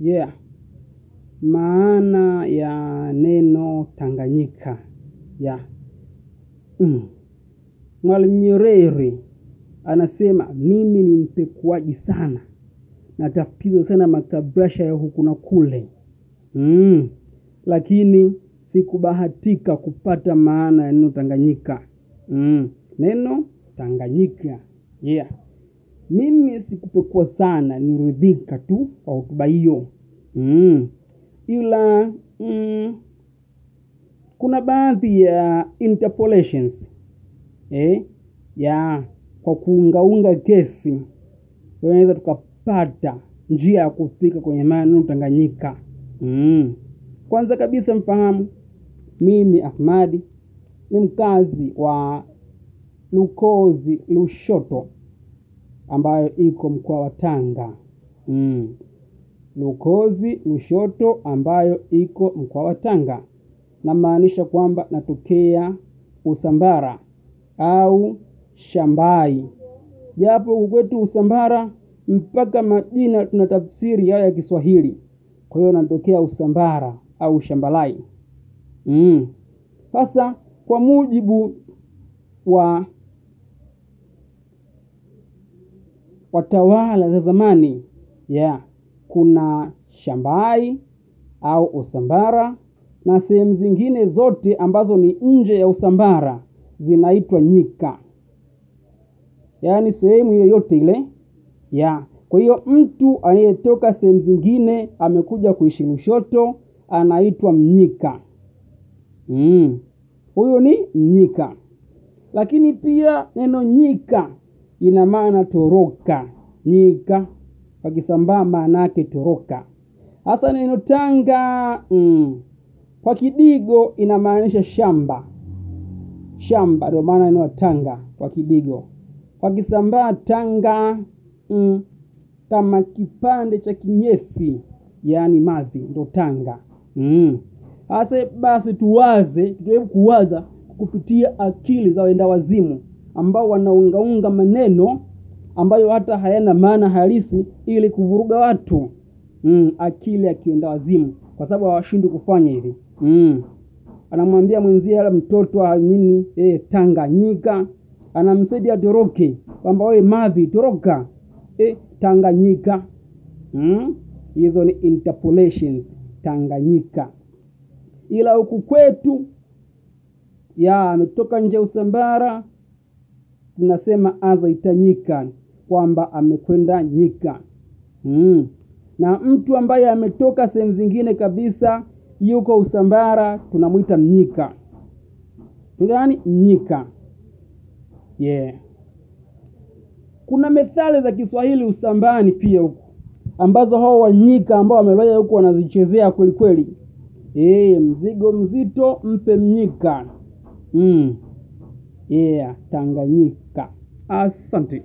Yeah, maana ya neno Tanganyika. Yeah. Mm. Mwalimu Nyerere anasema mimi ni mpekuaji sana, natafutiza sana makabrasha ya huku na kule mm. Lakini sikubahatika kupata maana ya neno Tanganyika mm. Neno Tanganyika yeah. Mimi sikupekua sana, niridhika tu kwa hotuba hiyo mm. Ila mm, kuna baadhi ya interpolations eh, ya kwa kuungaunga kesi tunaweza tukapata njia ya kufika kwenye maneno Tanganyika mm. Kwanza kabisa mfahamu, mimi Ahmadi ni mkazi wa Lukozi Lushoto ambayo iko mkoa wa Tanga mm. Lukozi Lushoto ambayo iko mkoa wa Tanga, namaanisha kwamba natokea Usambara au Shambai, japo kwetu Usambara mpaka majina tuna tafsiri haya ya Kiswahili. Kwa hiyo natokea Usambara au Shambalai mm. Sasa kwa mujibu wa watawala za zamani yeah, kuna Shambai au Usambara na sehemu zingine zote ambazo ni nje ya Usambara zinaitwa nyika, yaani sehemu yoyote ile ya kwa hiyo mtu anayetoka sehemu zingine amekuja kuishi Lushoto anaitwa Mnyika. Mm. Ni Mnyika. Lakini pia neno nyika ina maana toroka. Nyika kwa Kisambaa maana yake toroka. Hasa neno Tanga mm, kwa Kidigo inamaanisha shamba. Shamba ndio maana neno Tanga kwa Kidigo. Kwa Kisambaa Tanga mm, kama kipande cha kinyesi, yaani mavi, ndo Tanga. Hasa mm. Basi tuwaze, tujaribu kuwaza kupitia akili za wenda wazimu ambao wanaungaunga maneno ambayo hata hayana maana halisi ili kuvuruga watu. Mm. Akili akienda wazimu, kwa sababu hawashindwi kufanya hivi. Mm. Anamwambia mwenzie ala mtoto nini, e, Tanganyika, anamsaidia toroke kwamba wewe mavi toroka. E, Tanganyika. Hizo mm? Ni interpolations. Tanganyika, ila huku kwetu ya ametoka nje Usambara tunasema azaitanyika kwamba amekwenda nyika mm. Na mtu ambaye ametoka sehemu zingine kabisa yuko Usambara tunamwita Mnyika, yaani Mnyika yeah. Kuna methali za Kiswahili Usambani pia huku ambazo hao Wanyika ambao wamelaya huku wanazichezea kweli kweli. E, mzigo mzito mpe Mnyika mm. Yeah, Tanganyika. Asante.